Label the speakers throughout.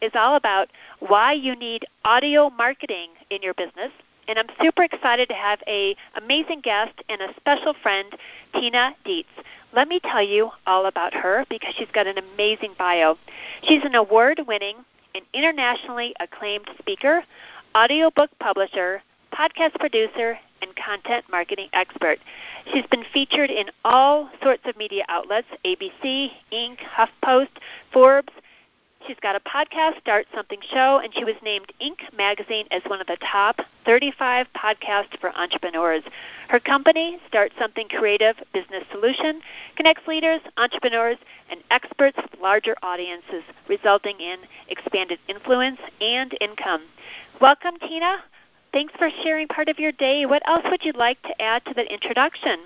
Speaker 1: is all about why you need audio marketing in your business. And I'm super excited to have a amazing guest and a special friend, Tina Dietz. Let me tell you all about her because she's got an amazing bio. She's an award-winning and internationally acclaimed speaker, audiobook publisher, podcast producer, and content marketing expert. She's been featured in all sorts of media outlets ABC, Inc., HuffPost, Forbes, She's got a podcast, Start Something Show, and she was named Inc. magazine as one of the top 35 podcasts for entrepreneurs. Her company, Start Something Creative Business Solution, connects leaders, entrepreneurs, and experts with larger audiences, resulting in expanded influence and income. Welcome, Tina. Thanks for sharing part of your day. What else would you like to add to the introduction?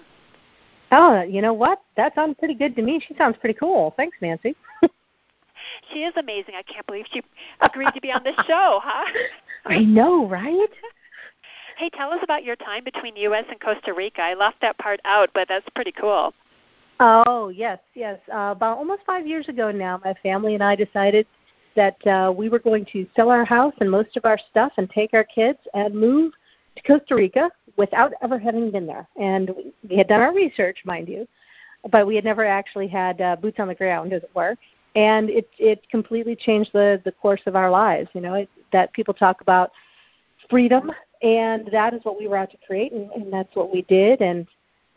Speaker 2: Oh, you know what? That sounds pretty good to me. She sounds pretty cool. Thanks, Nancy.
Speaker 1: She is amazing. I can't believe she agreed to be on this show, huh?
Speaker 2: I know, right?
Speaker 1: Hey, tell us about your time between the U.S. and Costa Rica. I left that part out, but that's pretty cool.
Speaker 2: Oh yes, yes. Uh, about almost five years ago now, my family and I decided that uh, we were going to sell our house and most of our stuff and take our kids and move to Costa Rica without ever having been there. And we had done our research, mind you, but we had never actually had uh, boots on the ground, as it were and it it completely changed the the course of our lives. You know, it, that people talk about freedom, and that is what we were out to create, and, and that's what we did. And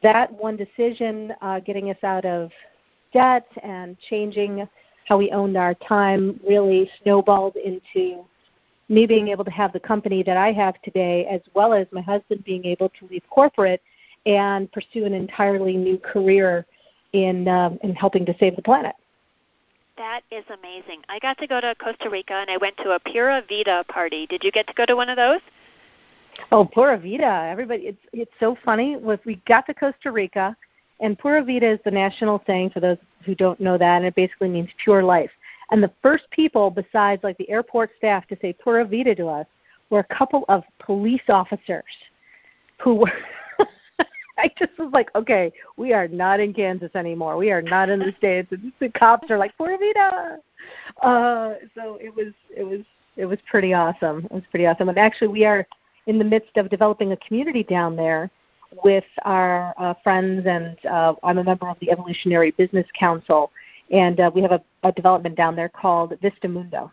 Speaker 2: that one decision, uh, getting us out of debt and changing how we owned our time, really snowballed into me being able to have the company that I have today, as well as my husband being able to leave corporate and pursue an entirely new career in um, in helping to save the planet.
Speaker 1: That is amazing. I got to go to Costa Rica and I went to a Pura Vida party. Did you get to go to one of those?
Speaker 2: Oh, Pura Vida! Everybody, it's it's so funny. We got to Costa Rica, and Pura Vida is the national saying for those who don't know that, and it basically means pure life. And the first people, besides like the airport staff, to say Pura Vida to us were a couple of police officers who were I just was like, okay, we are not in Kansas anymore. We are not in the states. And the cops are like, Pura Vida. Uh, so it was it was it was pretty awesome. It was pretty awesome. And actually, we are in the midst of developing a community down there with our uh, friends, and uh, I'm a member of the Evolutionary Business Council, and uh, we have a, a development down there called Vista Mundo.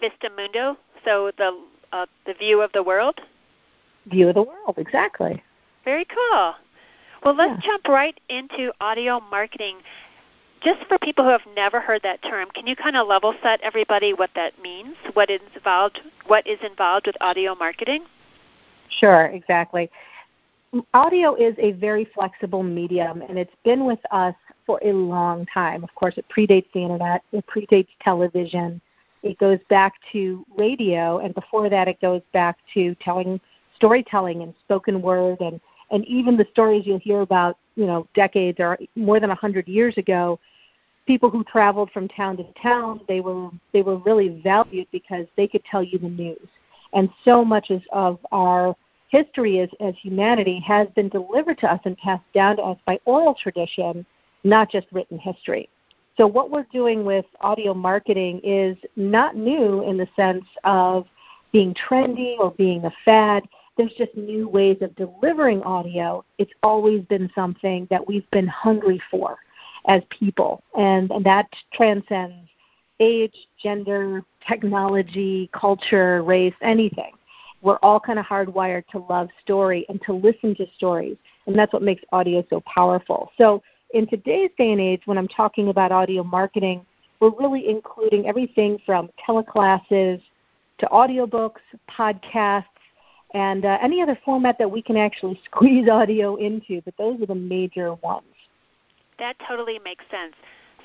Speaker 1: Vista Mundo. So the uh, the view of the world.
Speaker 2: View of the world, exactly.
Speaker 1: Very cool. Well, let's yeah. jump right into audio marketing. Just for people who have never heard that term, can you kind of level set everybody what that means? What is involved? What is involved with audio marketing?
Speaker 2: Sure, exactly. Audio is a very flexible medium, and it's been with us for a long time. Of course, it predates the internet. It predates television. It goes back to radio, and before that, it goes back to telling storytelling and spoken word and and even the stories you'll hear about, you know, decades or more than a hundred years ago, people who traveled from town to town, they were they were really valued because they could tell you the news. And so much of our history as, as humanity has been delivered to us and passed down to us by oral tradition, not just written history. So what we're doing with audio marketing is not new in the sense of being trendy or being a fad there's just new ways of delivering audio. It's always been something that we've been hungry for as people, and, and that transcends age, gender, technology, culture, race, anything. We're all kind of hardwired to love story and to listen to stories, and that's what makes audio so powerful. So, in today's day and age, when I'm talking about audio marketing, we're really including everything from teleclasses to audiobooks, podcasts, and uh, any other format that we can actually squeeze audio into, but those are the major ones.
Speaker 1: That totally makes sense.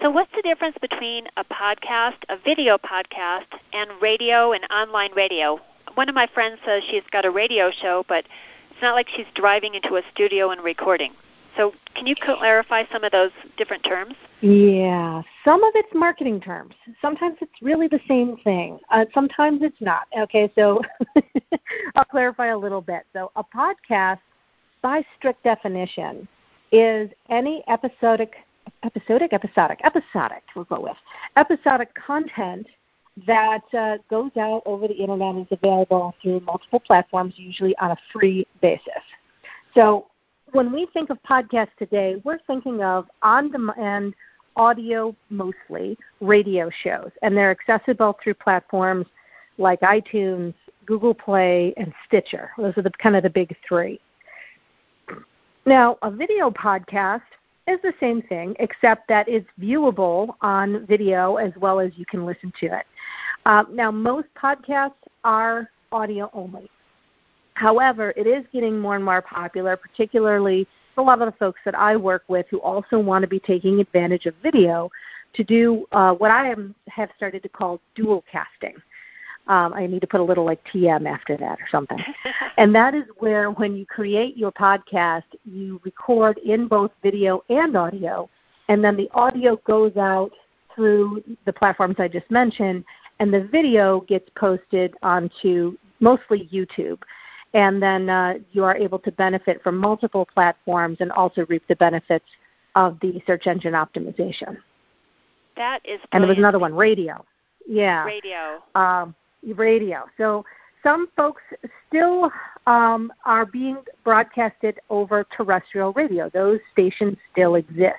Speaker 1: So, what's the difference between a podcast, a video podcast, and radio and online radio? One of my friends says she's got a radio show, but it's not like she's driving into a studio and recording. So, can you clarify some of those different terms?
Speaker 2: Yeah, some of it's marketing terms. Sometimes it's really the same thing. Uh, sometimes it's not. Okay, so I'll clarify a little bit. So, a podcast, by strict definition, is any episodic episodic, episodic, episodic, we'll go with, episodic content that uh, goes out over the internet and is available through multiple platforms, usually on a free basis. So when we think of podcasts today, we're thinking of on demand audio mostly, radio shows, and they're accessible through platforms like iTunes, Google Play, and Stitcher. Those are the kind of the big three. Now, a video podcast is the same thing, except that it's viewable on video as well as you can listen to it. Uh, now, most podcasts are audio only. However, it is getting more and more popular, particularly for a lot of the folks that I work with who also want to be taking advantage of video to do uh, what I am, have started to call dual casting. Um, I need to put a little like TM after that or something. and that is where when you create your podcast, you record in both video and audio, and then the audio goes out through the platforms I just mentioned, and the video gets posted onto mostly YouTube. And then uh, you are able to benefit from multiple platforms and also reap the benefits of the search engine optimization.
Speaker 1: That is brilliant.
Speaker 2: And there was another one, radio. Yeah.
Speaker 1: Radio.
Speaker 2: Um, radio. So some folks still um, are being broadcasted over terrestrial radio. Those stations still exist.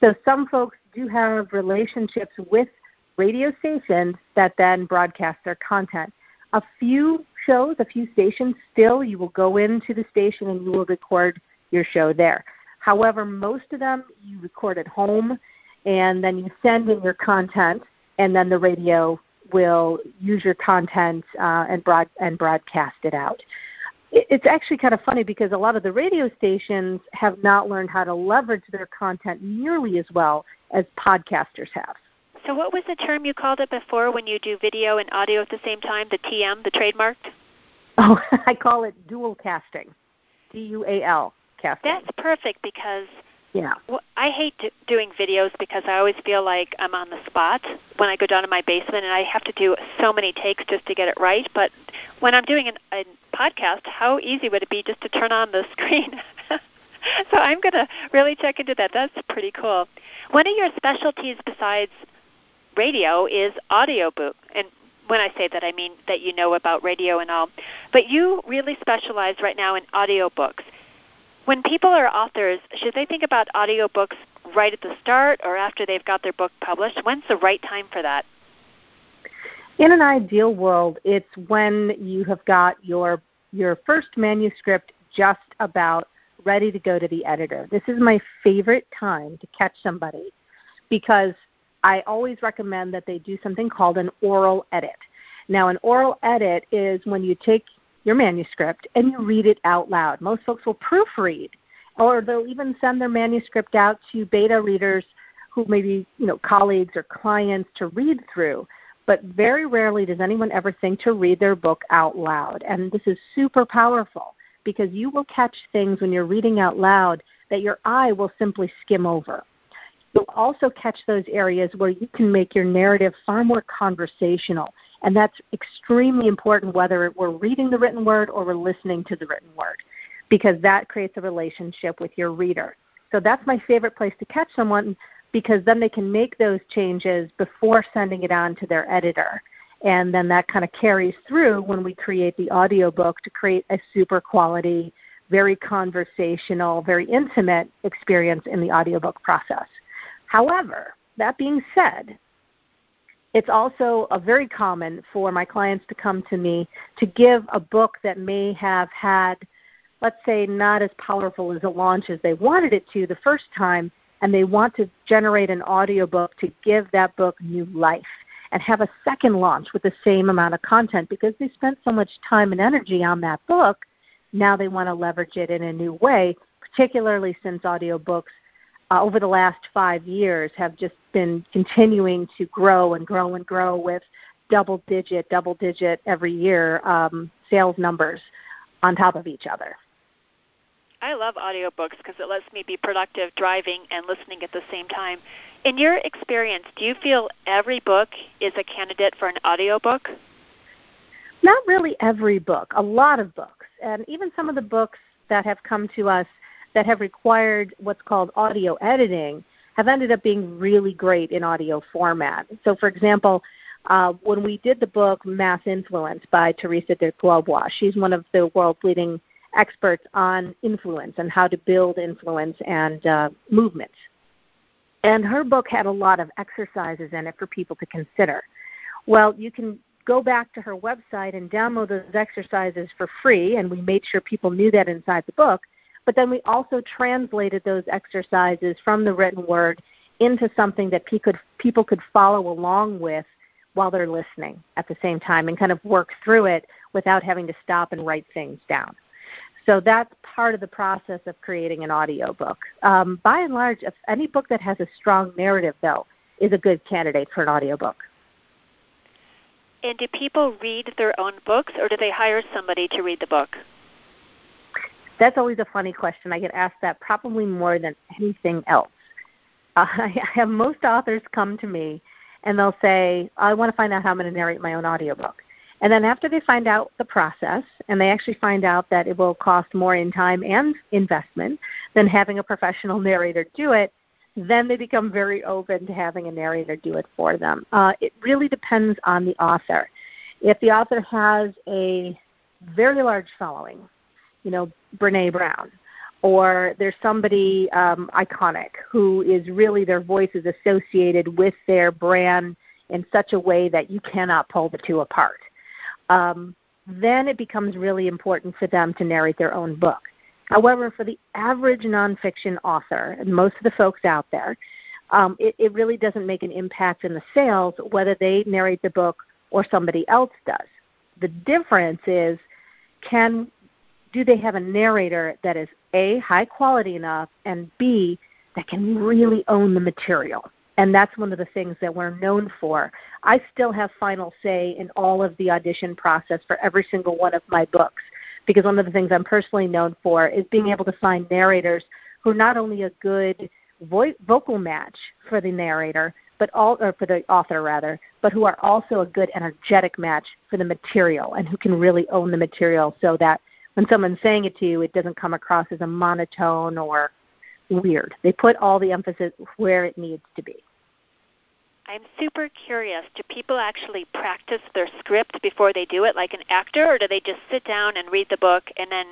Speaker 2: So some folks do have relationships with radio stations that then broadcast their content. A few shows, a few stations still, you will go into the station and you will record your show there. However, most of them you record at home and then you send in your content and then the radio will use your content uh, and broad and broadcast it out. It's actually kind of funny because a lot of the radio stations have not learned how to leverage their content nearly as well as podcasters have.
Speaker 1: So, what was the term you called it before when you do video and audio at the same time? The TM, the trademarked?
Speaker 2: Oh, I call it dual casting. D U A L casting.
Speaker 1: That's perfect because
Speaker 2: yeah.
Speaker 1: Well, I hate do- doing videos because I always feel like I'm on the spot when I go down to my basement and I have to do so many takes just to get it right. But when I'm doing an, a podcast, how easy would it be just to turn on the screen? so I'm going to really check into that. That's pretty cool. One of your specialties besides radio is audiobook. And when I say that, I mean that you know about radio and all. But you really specialize right now in audiobooks. When people are authors, should they think about audiobooks right at the start or after they've got their book published? When's the right time for that?
Speaker 2: In an ideal world, it's when you have got your your first manuscript just about ready to go to the editor. This is my favorite time to catch somebody because I always recommend that they do something called an oral edit. Now, an oral edit is when you take your manuscript and you read it out loud. Most folks will proofread, or they'll even send their manuscript out to beta readers who may be you know colleagues or clients to read through. But very rarely does anyone ever think to read their book out loud, and this is super powerful because you will catch things when you're reading out loud that your eye will simply skim over. You'll also catch those areas where you can make your narrative far more conversational and that's extremely important whether we're reading the written word or we're listening to the written word, because that creates a relationship with your reader. So that's my favorite place to catch someone because then they can make those changes before sending it on to their editor. And then that kind of carries through when we create the audiobook to create a super quality, very conversational, very intimate experience in the audiobook process. However, that being said, it's also very common for my clients to come to me to give a book that may have had, let's say, not as powerful as a launch as they wanted it to the first time, and they want to generate an audiobook to give that book new life and have a second launch with the same amount of content because they spent so much time and energy on that book. Now they want to leverage it in a new way, particularly since audiobooks uh, over the last five years have just been continuing to grow and grow and grow with double digit, double digit every year um, sales numbers on top of each other.
Speaker 1: I love audiobooks because it lets me be productive driving and listening at the same time. In your experience, do you feel every book is a candidate for an audiobook?
Speaker 2: Not really every book, a lot of books. And even some of the books that have come to us that have required what's called audio editing have ended up being really great in audio format. So, for example, uh, when we did the book Mass Influence by Teresa de Grosbois, she's one of the world's leading experts on influence and how to build influence and uh, movements. And her book had a lot of exercises in it for people to consider. Well, you can go back to her website and download those exercises for free, and we made sure people knew that inside the book. But then we also translated those exercises from the written word into something that people could follow along with while they're listening at the same time and kind of work through it without having to stop and write things down. So that's part of the process of creating an audiobook. Um, by and large, any book that has a strong narrative, though, is a good candidate for an audiobook.
Speaker 1: And do people read their own books, or do they hire somebody to read the book?
Speaker 2: That's always a funny question. I get asked that probably more than anything else. Uh, I have most authors come to me and they'll say, I want to find out how I'm going to narrate my own audiobook. And then after they find out the process, and they actually find out that it will cost more in time and investment than having a professional narrator do it, then they become very open to having a narrator do it for them. Uh, it really depends on the author. If the author has a very large following, you know, Brene Brown, or there's somebody um, iconic who is really their voice is associated with their brand in such a way that you cannot pull the two apart um, then it becomes really important for them to narrate their own book. However, for the average nonfiction author, and most of the folks out there, um, it, it really doesn't make an impact in the sales whether they narrate the book or somebody else does. The difference is can do they have a narrator that is a high quality enough and b that can really own the material and that's one of the things that we're known for. I still have final say in all of the audition process for every single one of my books because one of the things I'm personally known for is being able to find narrators who are not only a good vo- vocal match for the narrator, but all or for the author rather, but who are also a good energetic match for the material and who can really own the material so that when someone's saying it to you, it doesn't come across as a monotone or weird. They put all the emphasis where it needs to be.
Speaker 1: I'm super curious. Do people actually practice their script before they do it like an actor or do they just sit down and read the book and then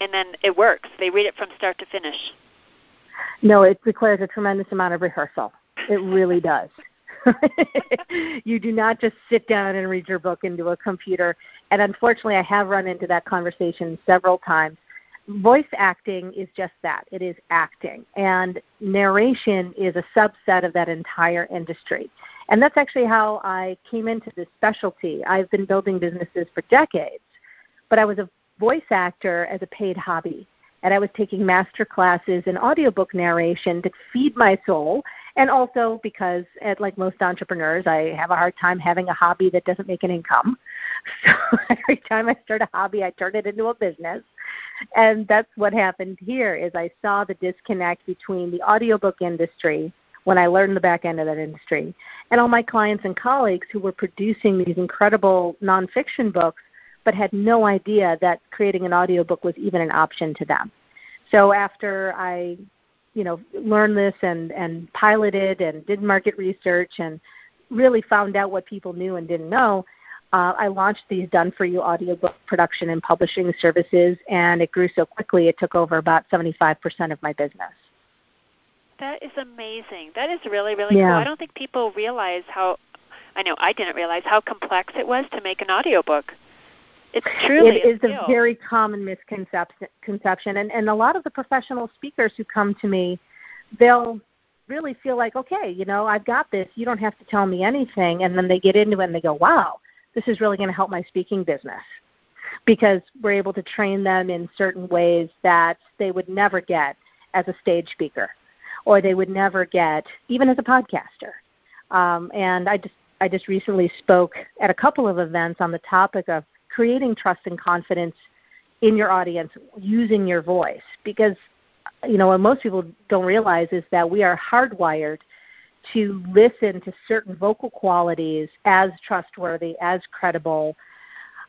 Speaker 1: and then it works? They read it from start to finish.
Speaker 2: No, it requires a tremendous amount of rehearsal. It really does. you do not just sit down and read your book into a computer. And unfortunately, I have run into that conversation several times. Voice acting is just that. It is acting. And narration is a subset of that entire industry. And that's actually how i came into this specialty. I've been building businesses for decades but i was a voice actor as a paid hobby. And i was taking master classes in audiobook narration to feed my soul and also because at like most entrepreneurs i have a hard time having a hobby that doesn't make an income so every time i start a hobby i turn it into a business and that's what happened here is I saw the disconnect between the audiobook industry when I learned the back end of that industry and all my clients and colleagues who were producing these incredible nonfiction books but had no idea that creating an audiobook was even an option to them. So after I, you know, learned this and, and piloted and did market research and really found out what people knew and didn't know, uh, I launched these done for you audiobook production and publishing services, and it grew so quickly it took over about 75% of my business.
Speaker 1: That is amazing. That is really, really
Speaker 2: yeah.
Speaker 1: cool. I don't think people realize how, I know I didn't realize how complex it was to make an audiobook. It's truly
Speaker 2: it is
Speaker 1: a,
Speaker 2: a very common misconception, and, and a lot of the professional speakers who come to me they'll really feel like, okay, you know, I've got this. You don't have to tell me anything. And then they get into it and they go, wow, this is really going to help my speaking business because we're able to train them in certain ways that they would never get as a stage speaker or they would never get even as a podcaster. Um, and I just I just recently spoke at a couple of events on the topic of creating trust and confidence in your audience using your voice because you know what most people don't realize is that we are hardwired to listen to certain vocal qualities as trustworthy, as credible.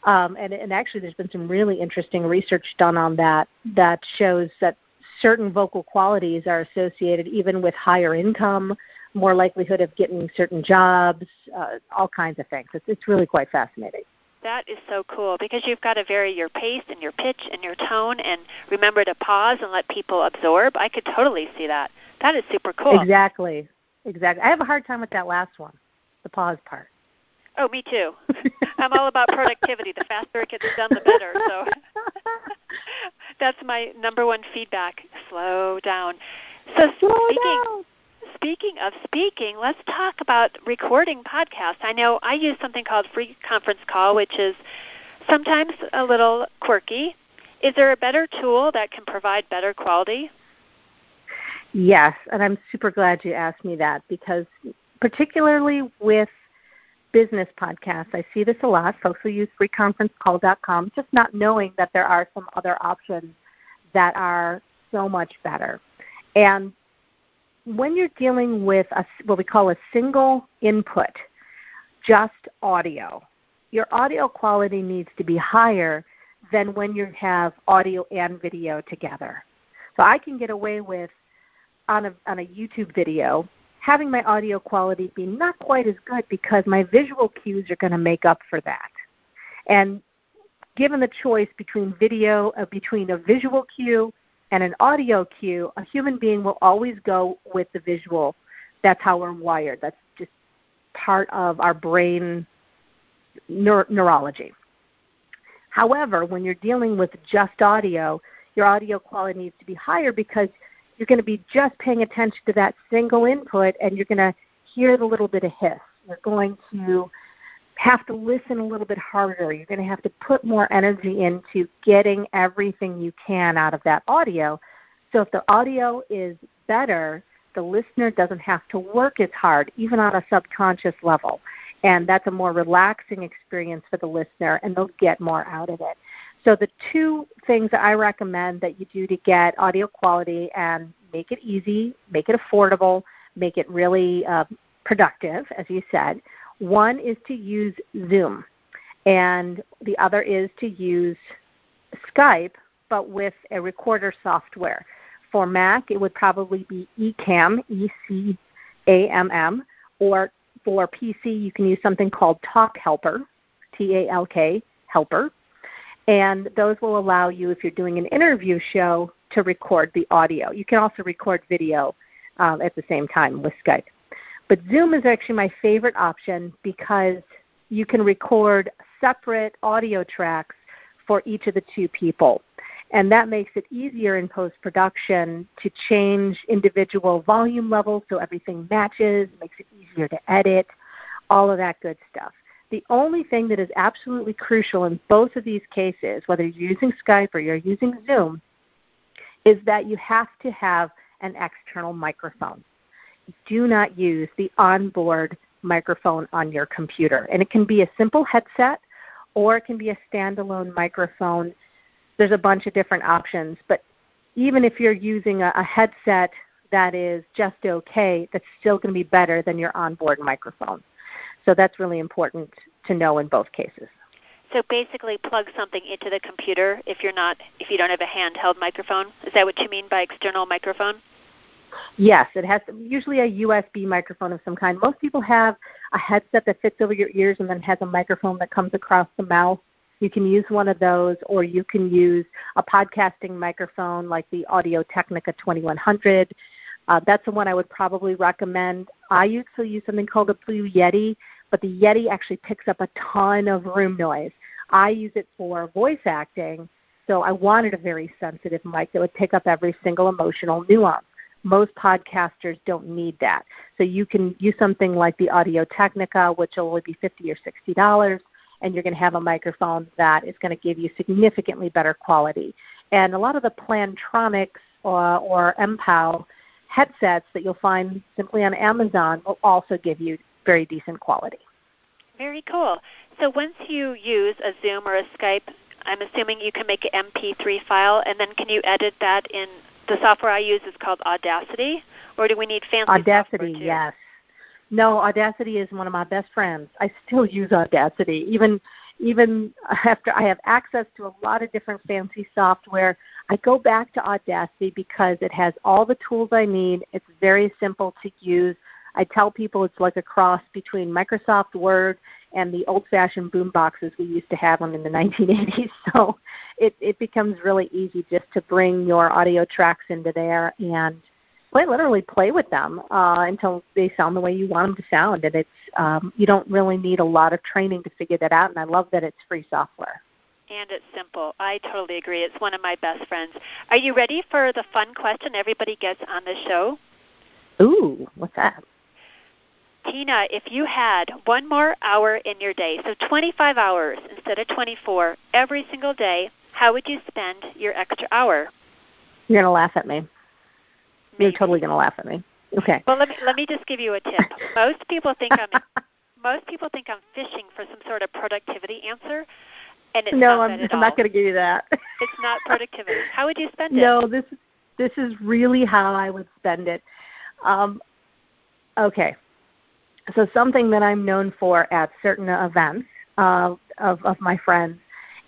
Speaker 2: Um, and, and actually, there's been some really interesting research done on that that shows that certain vocal qualities are associated even with higher income, more likelihood of getting certain jobs, uh, all kinds of things. It's, it's really quite fascinating.
Speaker 1: That is so cool because you've got to vary your pace and your pitch and your tone and remember to pause and let people absorb. I could totally see that. That is super cool.
Speaker 2: Exactly. Exactly. I have a hard time with that last one, the pause part.
Speaker 1: Oh, me too. I'm all about productivity. The faster it gets done, the better. So that's my number one feedback. Slow down. So
Speaker 2: Slow
Speaker 1: speaking
Speaker 2: down.
Speaker 1: Speaking of speaking, let's talk about recording podcasts. I know I use something called Free Conference Call, which is sometimes a little quirky. Is there a better tool that can provide better quality?
Speaker 2: Yes, and I'm super glad you asked me that because particularly with business podcasts. I see this a lot. Folks who use freeconferencecall.com, just not knowing that there are some other options that are so much better. And when you're dealing with a, what we call a single input, just audio, your audio quality needs to be higher than when you have audio and video together. So I can get away with on a, on a YouTube video having my audio quality be not quite as good because my visual cues are going to make up for that. And given the choice between video, uh, between a visual cue and an audio cue, a human being will always go with the visual. That's how we're wired. That's just part of our brain neur- neurology. However, when you're dealing with just audio, your audio quality needs to be higher because you're going to be just paying attention to that single input and you're going to hear the little bit of hiss. You're going to have to listen a little bit harder. You're going to have to put more energy into getting everything you can out of that audio. So if the audio is better, the listener doesn't have to work as hard, even on a subconscious level. And that's a more relaxing experience for the listener, and they'll get more out of it. So the two things that I recommend that you do to get audio quality and make it easy, make it affordable, make it really uh, productive, as you said. One is to use Zoom, and the other is to use Skype, but with a recorder software. For Mac, it would probably be Ecamm, E C A M M, or for PC, you can use something called Talk Helper, T A L K Helper and those will allow you, if you're doing an interview show, to record the audio. You can also record video um, at the same time with Skype. But Zoom is actually my favorite option because you can record separate audio tracks for each of the two people. And that makes it easier in post production to change individual volume levels so everything matches, makes it easier to edit, all of that good stuff. The only thing that is absolutely crucial in both of these cases, whether you're using Skype or you're using Zoom, is that you have to have an external microphone. Do not use the onboard microphone on your computer. And it can be a simple headset or it can be a standalone microphone. There's a bunch of different options, but even if you're using a, a headset that is just okay, that's still going to be better than your onboard microphone. So that's really important to know in both cases.
Speaker 1: So basically, plug something into the computer if you're not if you don't have a handheld microphone. Is that what you mean by external microphone?
Speaker 2: Yes, it has usually a USB microphone of some kind. Most people have a headset that fits over your ears and then has a microphone that comes across the mouth. You can use one of those, or you can use a podcasting microphone like the Audio Technica 2100. Uh, that's the one I would probably recommend. I used to use something called a Blue Yeti but the Yeti actually picks up a ton of room noise. I use it for voice acting, so I wanted a very sensitive mic that would pick up every single emotional nuance. Most podcasters don't need that. So you can use something like the Audio Technica, which will only be 50 or $60, and you're going to have a microphone that is going to give you significantly better quality. And a lot of the Plantronics uh, or, or MPOW headsets that you'll find simply on Amazon will also give you very decent quality.
Speaker 1: Very cool. So once you use a Zoom or a Skype, I'm assuming you can make an MP3 file, and then can you edit that in the software I use is called Audacity, or do we need fancy
Speaker 2: Audacity,
Speaker 1: software too?
Speaker 2: yes. No, Audacity is one of my best friends. I still use Audacity, even even after I have access to a lot of different fancy software. I go back to Audacity because it has all the tools I need. It's very simple to use. I tell people it's like a cross between Microsoft Word and the old-fashioned boom boxes we used to have them in the 1980s. So it, it becomes really easy just to bring your audio tracks into there and quite literally play with them uh, until they sound the way you want them to sound. And it's um, you don't really need a lot of training to figure that out. And I love that it's free software.
Speaker 1: And it's simple. I totally agree. It's one of my best friends. Are you ready for the fun question everybody gets on the show?
Speaker 2: Ooh, what's that?
Speaker 1: Tina, if you had one more hour in your day, so 25 hours instead of 24 every single day, how would you spend your extra hour?
Speaker 2: You're going to laugh at me.
Speaker 1: Maybe.
Speaker 2: You're totally going to laugh at me. Okay.
Speaker 1: Well, let me let me just give you a tip. Most people think I'm most people think I'm fishing for some sort of productivity answer, and it's
Speaker 2: no,
Speaker 1: not
Speaker 2: I'm, I'm not going to give you that.
Speaker 1: It's not productivity. How would you spend it?
Speaker 2: no, this this is really how I would spend it. Um, okay, so something that I'm known for at certain events uh, of of my friends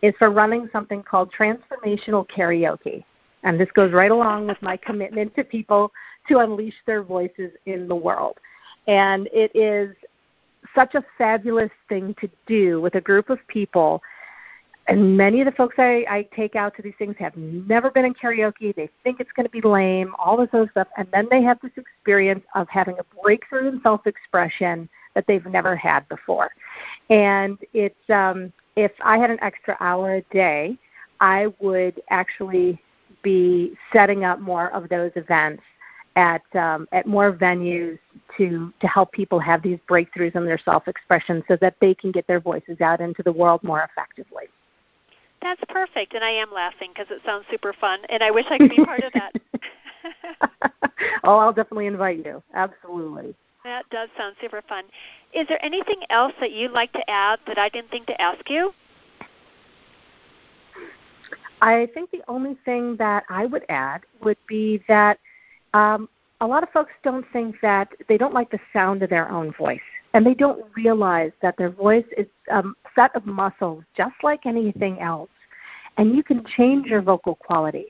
Speaker 2: is for running something called transformational karaoke, and this goes right along with my commitment to people to unleash their voices in the world. And it is such a fabulous thing to do with a group of people. And many of the folks I, I take out to these things have never been in karaoke. They think it's going to be lame, all this other stuff. And then they have this experience of having a breakthrough in self expression that they've never had before. And it's, um, if I had an extra hour a day, I would actually be setting up more of those events at um, at more venues to to help people have these breakthroughs in their self expression so that they can get their voices out into the world more effectively.
Speaker 1: That's perfect, and I am laughing because it sounds super fun, and I wish I could be part of that.
Speaker 2: oh, I'll definitely invite you. Absolutely.
Speaker 1: That does sound super fun. Is there anything else that you'd like to add that I didn't think to ask you?
Speaker 2: I think the only thing that I would add would be that um, a lot of folks don't think that they don't like the sound of their own voice, and they don't realize that their voice is a set of muscles just like anything else, and you can change your vocal quality.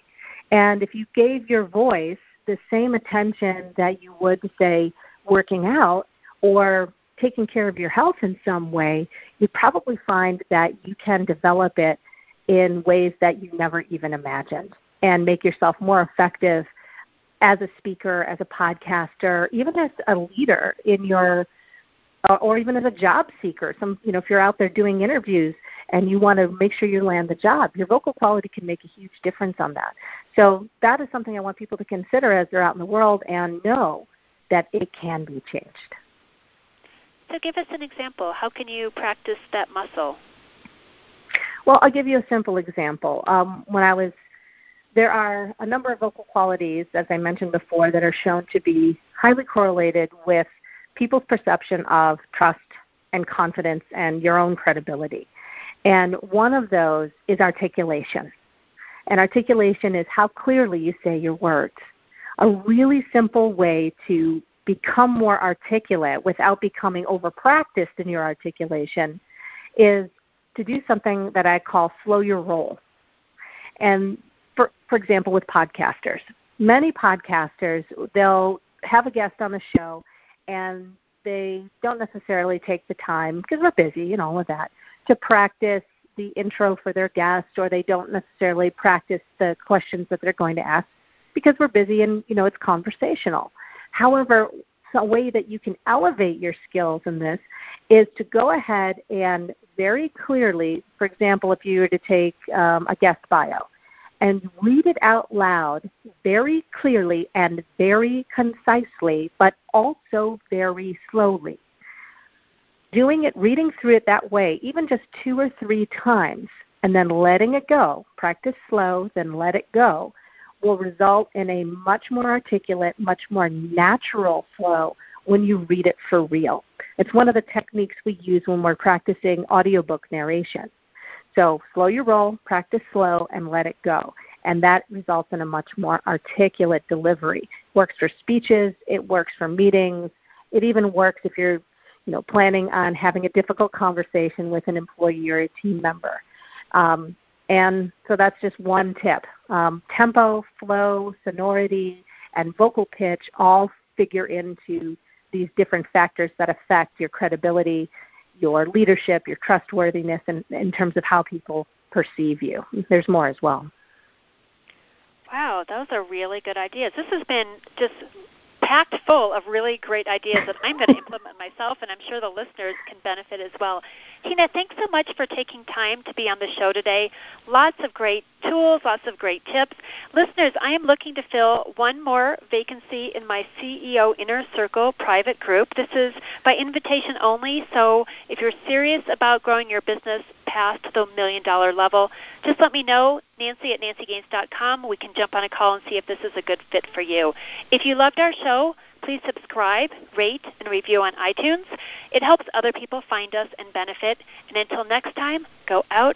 Speaker 2: And if you gave your voice the same attention that you would, say, working out or taking care of your health in some way, you'd probably find that you can develop it in ways that you never even imagined and make yourself more effective as a speaker, as a podcaster, even as a leader in your uh, or even as a job seeker. Some, you know, if you're out there doing interviews and you want to make sure you land the job, your vocal quality can make a huge difference on that. So that is something I want people to consider as they're out in the world and know that it can be changed.
Speaker 1: So give us an example. How can you practice that muscle?
Speaker 2: Well, I'll give you a simple example. Um, when I was there are a number of vocal qualities, as I mentioned before, that are shown to be highly correlated with people's perception of trust and confidence and your own credibility. And one of those is articulation. And articulation is how clearly you say your words. A really simple way to become more articulate without becoming over practiced in your articulation is to do something that I call slow your roll. And for, for example, with podcasters. Many podcasters, they'll have a guest on the show and they don't necessarily take the time, because we're busy and all of that, to practice the intro for their guest or they don't necessarily practice the questions that they're going to ask because we're busy and you know it's conversational. However, a way that you can elevate your skills in this is to go ahead and very clearly, for example, if you were to take um, a guest bio, and read it out loud very clearly and very concisely, but also very slowly. Doing it, reading through it that way, even just two or three times, and then letting it go, practice slow, then let it go, will result in a much more articulate, much more natural flow when you read it for real. It's one of the techniques we use when we're practicing audiobook narration. So slow your roll, practice slow, and let it go. And that results in a much more articulate delivery. Works for speeches, it works for meetings, it even works if you're you know, planning on having a difficult conversation with an employee or a team member. Um, and so that's just one tip. Um, tempo, flow, sonority, and vocal pitch all figure into these different factors that affect your credibility, your leadership, your trustworthiness, and in terms of how people perceive you. There's more as well.
Speaker 1: Wow, those are really good ideas. This has been just packed full of really great ideas that I'm going to implement myself, and I'm sure the listeners can benefit as well. Tina, thanks so much for taking time to be on the show today. Lots of great tools, lots of great tips. Listeners, I am looking to fill one more vacancy in my CEO Inner Circle private group. This is by invitation only, so if you're serious about growing your business past the million dollar level, just let me know, Nancy at nancygaines.com. We can jump on a call and see if this is a good fit for you. If you loved our show, please subscribe, rate, and review on iTunes. It helps other people find us and benefit. And until next time, go out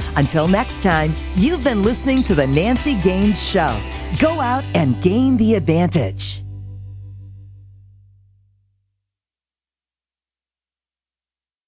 Speaker 3: Until next time, you've been listening to The Nancy Gaines Show. Go out and gain the advantage.